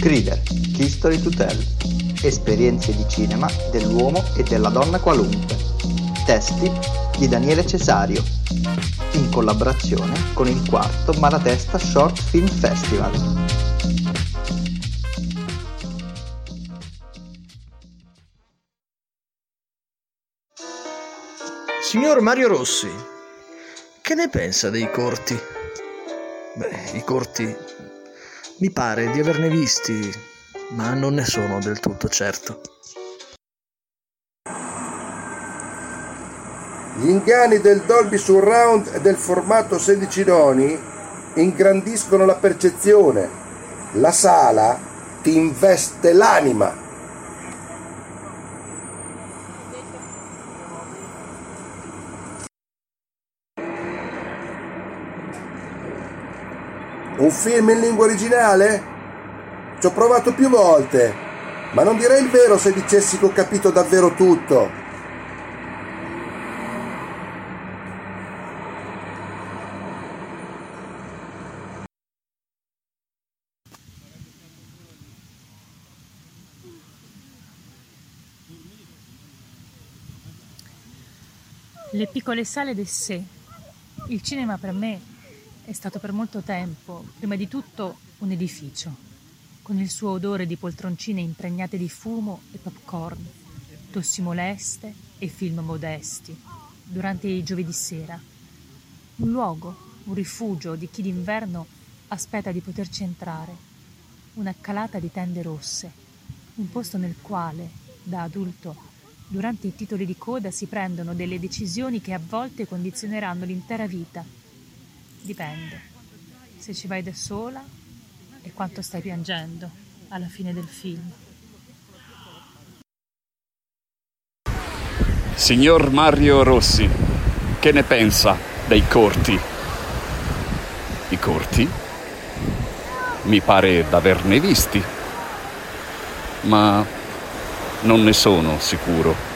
Crider, History to Tell. Esperienze di cinema dell'uomo e della donna qualunque. Testi di Daniele Cesario. In collaborazione con il quarto Malatesta Short Film Festival. Signor Mario Rossi, che ne pensa dei corti? Beh, i corti mi pare di averne visti, ma non ne sono del tutto certo. Gli inganni del Dolby Surround e del formato 16 noni ingrandiscono la percezione. La sala ti investe l'anima. Un film in lingua originale? Ci ho provato più volte, ma non direi il vero se dicessi che ho capito davvero tutto. Le piccole sale del sé. Il cinema per me è stato per molto tempo, prima di tutto, un edificio, con il suo odore di poltroncine impregnate di fumo e popcorn, tossi moleste e film modesti, durante i giovedì sera. Un luogo, un rifugio di chi d'inverno aspetta di poterci entrare, una calata di tende rosse, un posto nel quale, da adulto, Durante i titoli di coda si prendono delle decisioni che a volte condizioneranno l'intera vita. Dipende. Se ci vai da sola e quanto stai piangendo alla fine del film. Signor Mario Rossi, che ne pensa dei corti? I corti? Mi pare d'averne visti, ma non ne sono sicuro.